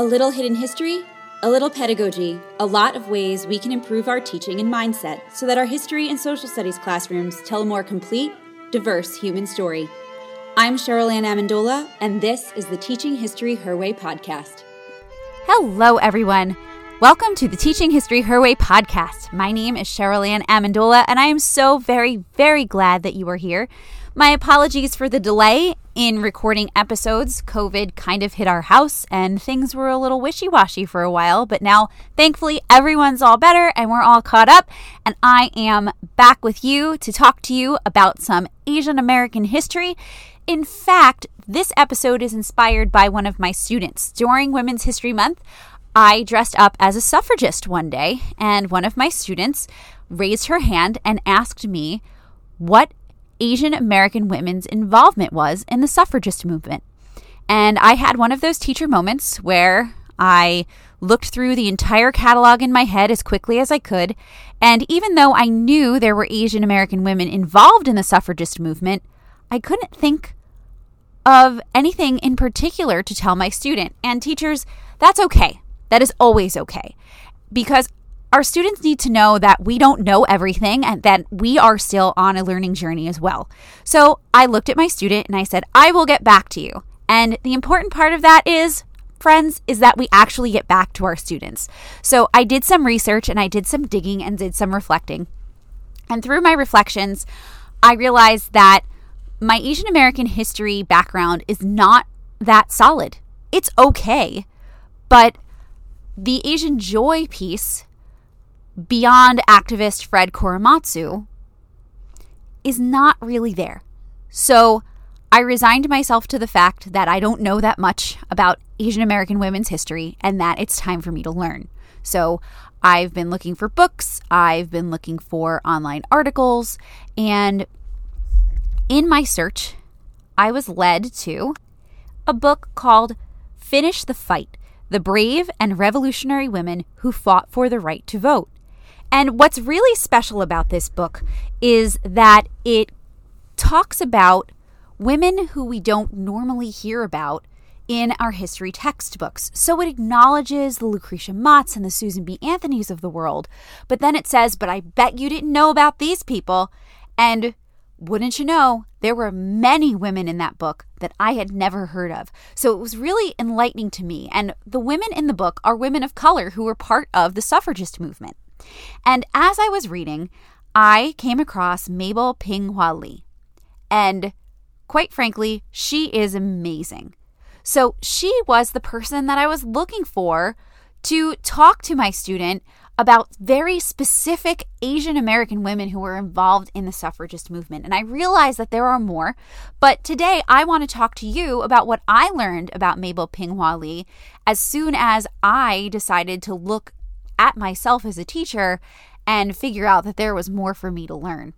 A little hidden history, a little pedagogy, a lot of ways we can improve our teaching and mindset so that our history and social studies classrooms tell a more complete, diverse human story. I'm Cheryl Ann Amendola, and this is the Teaching History Her Way podcast. Hello, everyone. Welcome to the Teaching History Her Way podcast. My name is Cheryl Ann Amendola, and I am so very, very glad that you are here. My apologies for the delay in recording episodes. COVID kind of hit our house and things were a little wishy washy for a while, but now thankfully everyone's all better and we're all caught up. And I am back with you to talk to you about some Asian American history. In fact, this episode is inspired by one of my students. During Women's History Month, I dressed up as a suffragist one day, and one of my students raised her hand and asked me what Asian American women's involvement was in the suffragist movement. And I had one of those teacher moments where I looked through the entire catalog in my head as quickly as I could. And even though I knew there were Asian American women involved in the suffragist movement, I couldn't think of anything in particular to tell my student. And teachers, that's okay. That is always okay. Because our students need to know that we don't know everything and that we are still on a learning journey as well. So I looked at my student and I said, I will get back to you. And the important part of that is, friends, is that we actually get back to our students. So I did some research and I did some digging and did some reflecting. And through my reflections, I realized that my Asian American history background is not that solid. It's okay, but the Asian joy piece beyond activist Fred Korematsu is not really there. So I resigned myself to the fact that I don't know that much about Asian American women's history and that it's time for me to learn. So I've been looking for books, I've been looking for online articles, and in my search, I was led to a book called Finish the Fight The Brave and Revolutionary Women Who Fought for the Right to Vote. And what's really special about this book is that it talks about women who we don't normally hear about in our history textbooks. So it acknowledges the Lucretia Motts and the Susan B. Anthonys of the world. But then it says, but I bet you didn't know about these people. And wouldn't you know, there were many women in that book that I had never heard of. So it was really enlightening to me. And the women in the book are women of color who were part of the suffragist movement. And as I was reading, I came across Mabel Ping Hua Lee. And quite frankly, she is amazing. So she was the person that I was looking for to talk to my student about very specific Asian American women who were involved in the suffragist movement. And I realize that there are more, but today I want to talk to you about what I learned about Mabel Ping Hua Lee as soon as I decided to look at myself as a teacher and figure out that there was more for me to learn.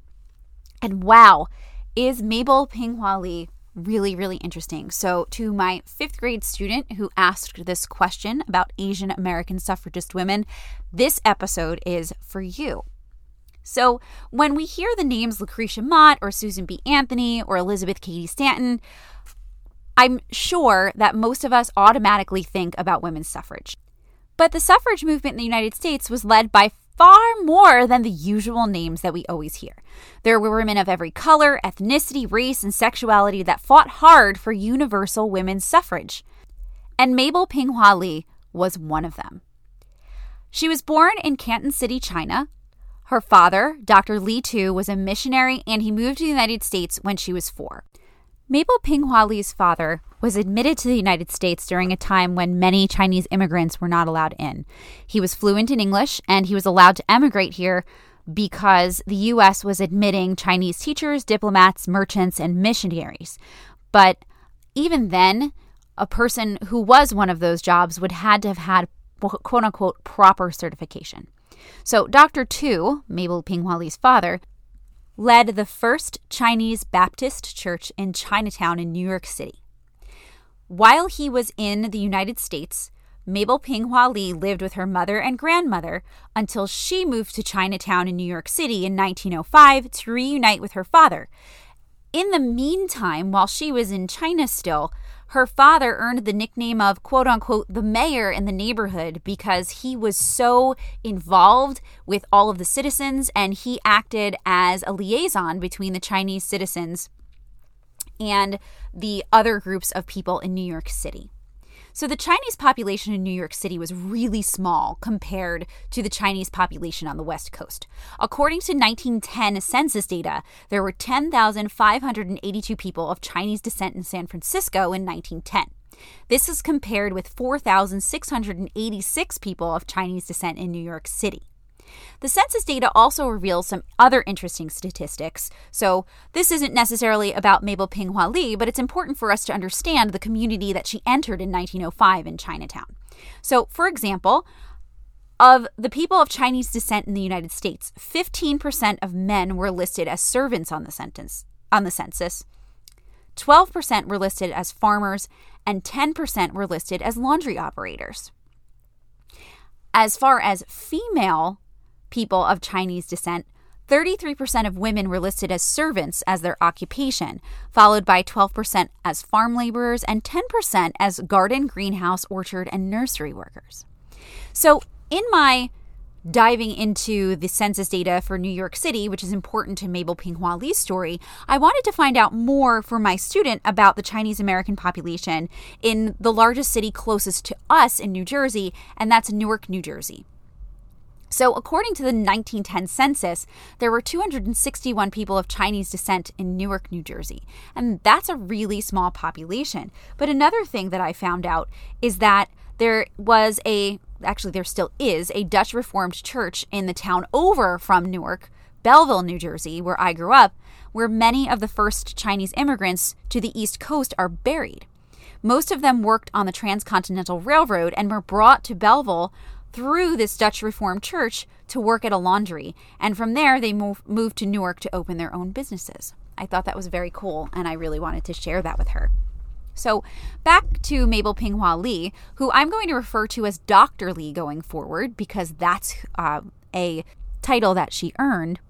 And wow, is Mabel Ping Hua Lee really, really interesting. So, to my fifth grade student who asked this question about Asian American suffragist women, this episode is for you. So, when we hear the names Lucretia Mott or Susan B. Anthony or Elizabeth Cady Stanton, I'm sure that most of us automatically think about women's suffrage. But the suffrage movement in the United States was led by far more than the usual names that we always hear. There were women of every color, ethnicity, race, and sexuality that fought hard for universal women's suffrage. And Mabel Ping Hua Lee was one of them. She was born in Canton City, China. Her father, Dr. Lee Tu, was a missionary and he moved to the United States when she was four. Mabel Ping Hua Lee's father was admitted to the United States during a time when many Chinese immigrants were not allowed in. He was fluent in English and he was allowed to emigrate here because the U.S. was admitting Chinese teachers, diplomats, merchants, and missionaries. But even then, a person who was one of those jobs would had to have had quote unquote proper certification. So Dr. Tu, Mabel Ping Hua Lee's father, led the first Chinese Baptist church in Chinatown in New York City. While he was in the United States, Mabel Ping Hua Lee lived with her mother and grandmother until she moved to Chinatown in New York City in 1905 to reunite with her father. In the meantime, while she was in China still, Her father earned the nickname of quote unquote the mayor in the neighborhood because he was so involved with all of the citizens and he acted as a liaison between the Chinese citizens and the other groups of people in New York City. So the Chinese population in New York City was really small compared to the Chinese population on the West Coast. According to 1910 census data, there were 10,582 people of Chinese descent in San Francisco in 1910. This is compared with 4,686 people of Chinese descent in New York City. The census data also reveals some other interesting statistics. So, this isn't necessarily about Mabel Pinghua Lee, but it's important for us to understand the community that she entered in 1905 in Chinatown. So, for example, of the people of Chinese descent in the United States, 15% of men were listed as servants on the sentence on the census. 12% were listed as farmers and 10% were listed as laundry operators. As far as female people of Chinese descent, 33% of women were listed as servants as their occupation, followed by 12% as farm laborers and 10% as garden, greenhouse, orchard, and nursery workers. So, in my diving into the census data for New York City, which is important to Mabel Pinghua Lee's story, I wanted to find out more for my student about the Chinese American population in the largest city closest to us in New Jersey, and that's Newark, New Jersey. So, according to the 1910 census, there were 261 people of Chinese descent in Newark, New Jersey. And that's a really small population. But another thing that I found out is that there was a, actually, there still is, a Dutch Reformed church in the town over from Newark, Belleville, New Jersey, where I grew up, where many of the first Chinese immigrants to the East Coast are buried. Most of them worked on the Transcontinental Railroad and were brought to Belleville through this Dutch Reformed church to work at a laundry. And from there, they move, moved to Newark to open their own businesses. I thought that was very cool, and I really wanted to share that with her. So, back to Mabel Pinghua Lee, who I'm going to refer to as Dr. Lee going forward because that's uh, a title that she earned.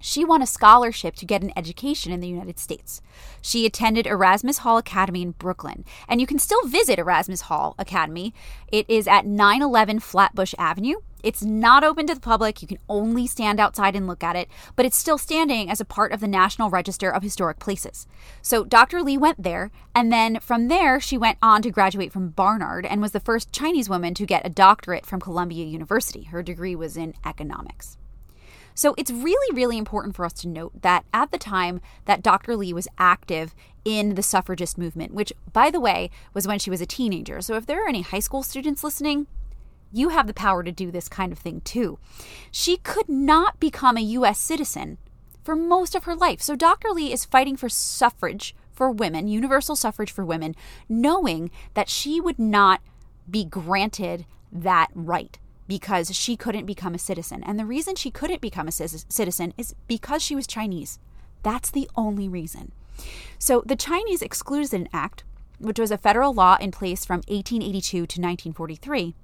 She won a scholarship to get an education in the United States. She attended Erasmus Hall Academy in Brooklyn, and you can still visit Erasmus Hall Academy. It is at 911 Flatbush Avenue. It's not open to the public. You can only stand outside and look at it, but it's still standing as a part of the National Register of Historic Places. So Dr. Lee went there, and then from there, she went on to graduate from Barnard and was the first Chinese woman to get a doctorate from Columbia University. Her degree was in economics. So it's really, really important for us to note that at the time that Dr. Lee was active in the suffragist movement, which, by the way, was when she was a teenager. So if there are any high school students listening, you have the power to do this kind of thing too. She could not become a U.S. citizen for most of her life. So Dr. Lee is fighting for suffrage for women, universal suffrage for women, knowing that she would not be granted that right because she couldn't become a citizen. And the reason she couldn't become a citizen is because she was Chinese. That's the only reason. So the Chinese Exclusion Act, which was a federal law in place from 1882 to 1943,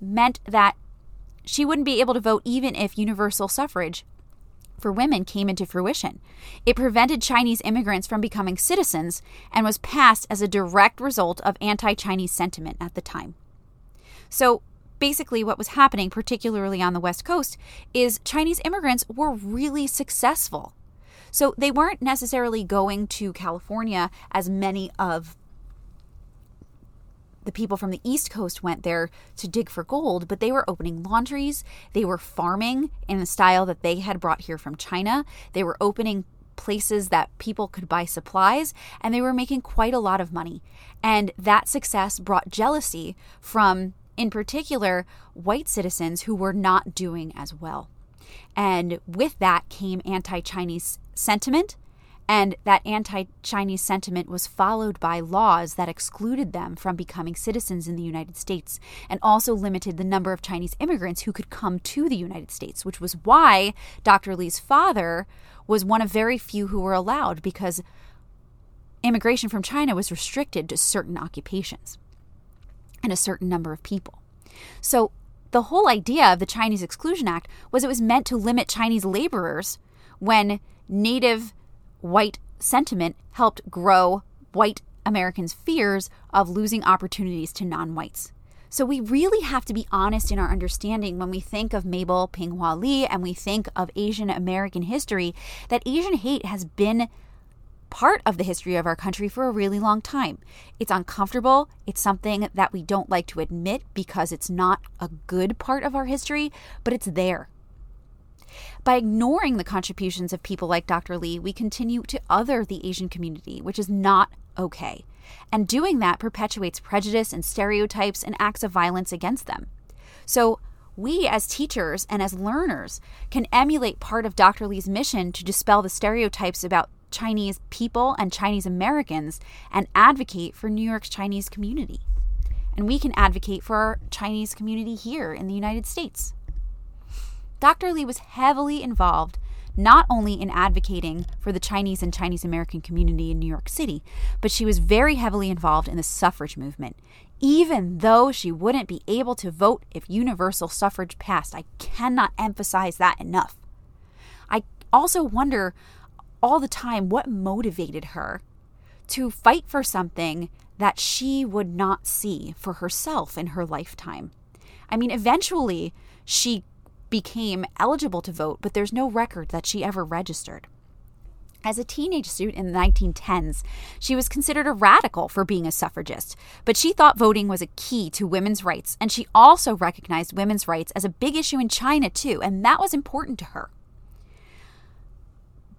meant that she wouldn't be able to vote even if universal suffrage for women came into fruition. It prevented Chinese immigrants from becoming citizens and was passed as a direct result of anti Chinese sentiment at the time. So, basically what was happening, particularly on the West Coast, is Chinese immigrants were really successful. So they weren't necessarily going to California as many of the people from the East Coast went there to dig for gold, but they were opening laundries. They were farming in the style that they had brought here from China. They were opening places that people could buy supplies, and they were making quite a lot of money. And that success brought jealousy from in particular, white citizens who were not doing as well. And with that came anti Chinese sentiment. And that anti Chinese sentiment was followed by laws that excluded them from becoming citizens in the United States and also limited the number of Chinese immigrants who could come to the United States, which was why Dr. Lee's father was one of very few who were allowed because immigration from China was restricted to certain occupations and a certain number of people. So, the whole idea of the Chinese Exclusion Act was it was meant to limit Chinese laborers when native white sentiment helped grow white Americans' fears of losing opportunities to non whites. So we really have to be honest in our understanding when we think of Mabel Pinghua Lee and we think of Asian American history that Asian hate has been part of the history of our country for a really long time. It's uncomfortable. It's something that we don't like to admit because it's not a good part of our history, but it's there. By ignoring the contributions of people like Dr. Lee, we continue to other the Asian community, which is not okay. And doing that perpetuates prejudice and stereotypes and acts of violence against them. So, we as teachers and as learners can emulate part of Dr. Lee's mission to dispel the stereotypes about Chinese people and Chinese Americans and advocate for New York's Chinese community. And we can advocate for our Chinese community here in the United States. Dr. Lee was heavily involved not only in advocating for the Chinese and Chinese American community in New York City, but she was very heavily involved in the suffrage movement. Even though she wouldn't be able to vote if universal suffrage passed, I cannot emphasize that enough. I also wonder all the time what motivated her to fight for something that she would not see for herself in her lifetime. I mean, eventually she became eligible to vote, but there's no record that she ever registered. As a teenage student in the 1910s, she was considered a radical for being a suffragist, but she thought voting was a key to women's rights, and she also recognized women's rights as a big issue in China, too, and that was important to her.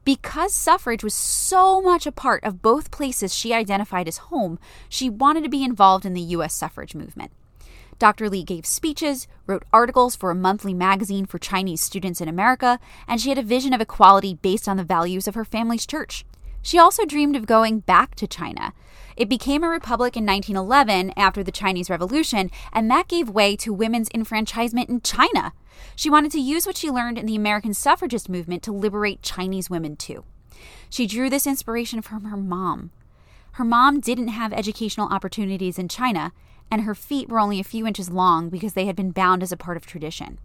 Because suffrage was so much a part of both places she identified as home, she wanted to be involved in the U.S. suffrage movement. Dr. Lee gave speeches, wrote articles for a monthly magazine for Chinese students in America, and she had a vision of equality based on the values of her family's church. She also dreamed of going back to China. It became a republic in 1911 after the Chinese Revolution, and that gave way to women's enfranchisement in China. She wanted to use what she learned in the American suffragist movement to liberate Chinese women too. She drew this inspiration from her mom. Her mom didn't have educational opportunities in China, and her feet were only a few inches long because they had been bound as a part of tradition.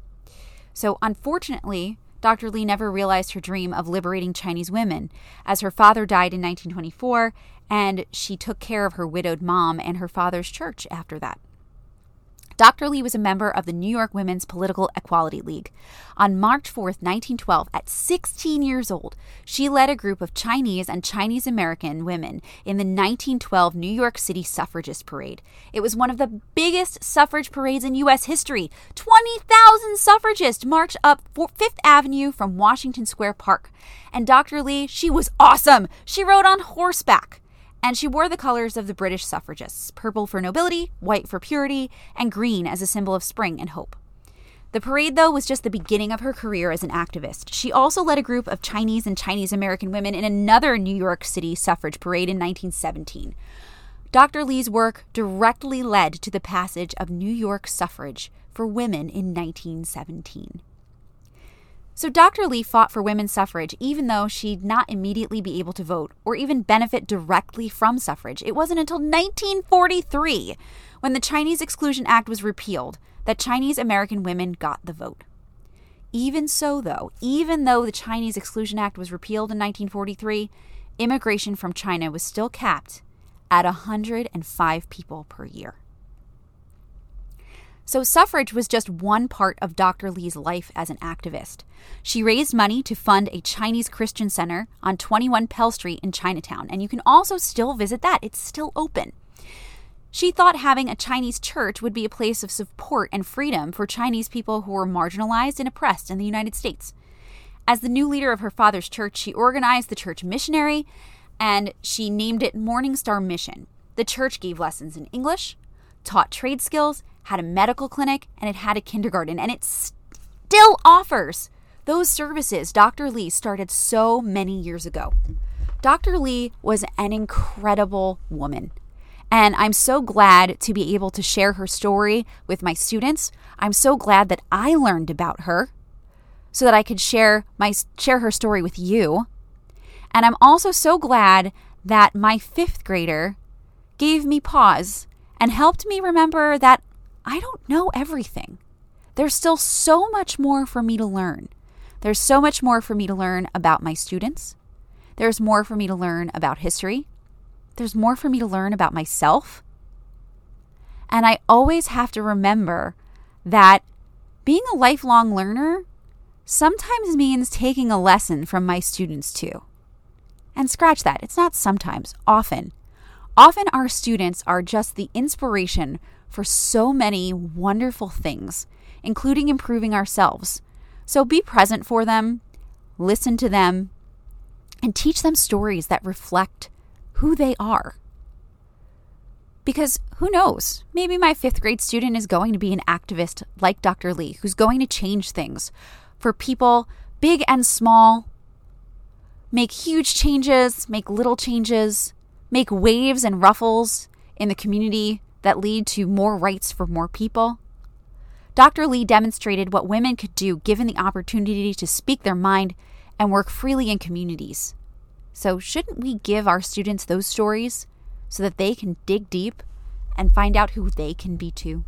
So, unfortunately, Dr. Lee never realized her dream of liberating Chinese women, as her father died in 1924 and she took care of her widowed mom and her father's church after that. Dr. Lee was a member of the New York Women's Political Equality League. On March 4, 1912, at 16 years old, she led a group of Chinese and Chinese American women in the 1912 New York City Suffragist Parade. It was one of the biggest suffrage parades in U.S. history. 20,000 suffragists marched up Fifth Avenue from Washington Square Park. And Dr. Lee, she was awesome. She rode on horseback and she wore the colors of the British suffragists purple for nobility, white for purity, and green as a symbol of spring and hope. The parade, though, was just the beginning of her career as an activist. She also led a group of Chinese and Chinese American women in another New York City suffrage parade in 1917. Dr. Lee's work directly led to the passage of New York suffrage for women in 1917. So Dr. Lee fought for women's suffrage even though she'd not immediately be able to vote or even benefit directly from suffrage. It wasn't until 1943, when the Chinese Exclusion Act was repealed, that Chinese American women got the vote. Even so, though, even though the Chinese Exclusion Act was repealed in 1943, immigration from China was still capped at 105 people per year. So, suffrage was just one part of Dr. Lee's life as an activist. She raised money to fund a Chinese Christian center on 21 Pell Street in Chinatown, and you can also still visit that. It's still open. She thought having a Chinese church would be a place of support and freedom for Chinese people who were marginalized and oppressed in the United States. As the new leader of her father's church, she organized the church missionary and she named it Morning Star Mission. The church gave lessons in English, taught trade skills, had a medical clinic, and it had a kindergarten, and it still offers those services Dr. Lee started so many years ago. Dr. Lee was an incredible woman. And I'm so glad to be able to share her story with my students. I'm so glad that I learned about her so that I could share my share her story with you. And I'm also so glad that my 5th grader gave me pause and helped me remember that I don't know everything. There's still so much more for me to learn. There's so much more for me to learn about my students. There's more for me to learn about history. there's more for me to learn about myself. And I always have to remember that being a lifelong learner sometimes means taking a lesson from my students too. And scratch that, it's not sometimes, often. Often our students are just the inspiration for so many wonderful things, including improving ourselves. So be present for them, listen to them, and teach them stories that reflect who they are. Because who knows? Maybe my fifth grade student is going to be an activist like Dr. Lee, who's going to change things for people, big and small, make huge changes, make little changes, make waves and ruffles in the community that lead to more rights for more people. Dr. Lee demonstrated what women could do given the opportunity to speak their mind and work freely in communities. So, shouldn't we give our students those stories so that they can dig deep and find out who they can be too?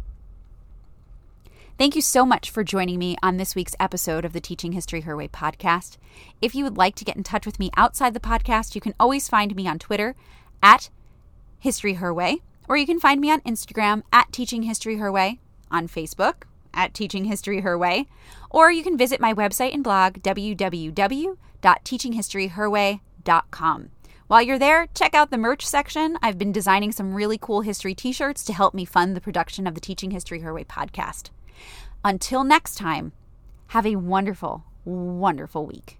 Thank you so much for joining me on this week's episode of the Teaching History Her Way podcast. If you would like to get in touch with me outside the podcast, you can always find me on Twitter at History Her Way, or you can find me on Instagram at Teaching History Her Way, on Facebook at Teaching History Her Way, or you can visit my website and blog, www.teachinghistoryherway.com. While you're there, check out the merch section. I've been designing some really cool history t shirts to help me fund the production of the Teaching History Her Way podcast. Until next time, have a wonderful, wonderful week.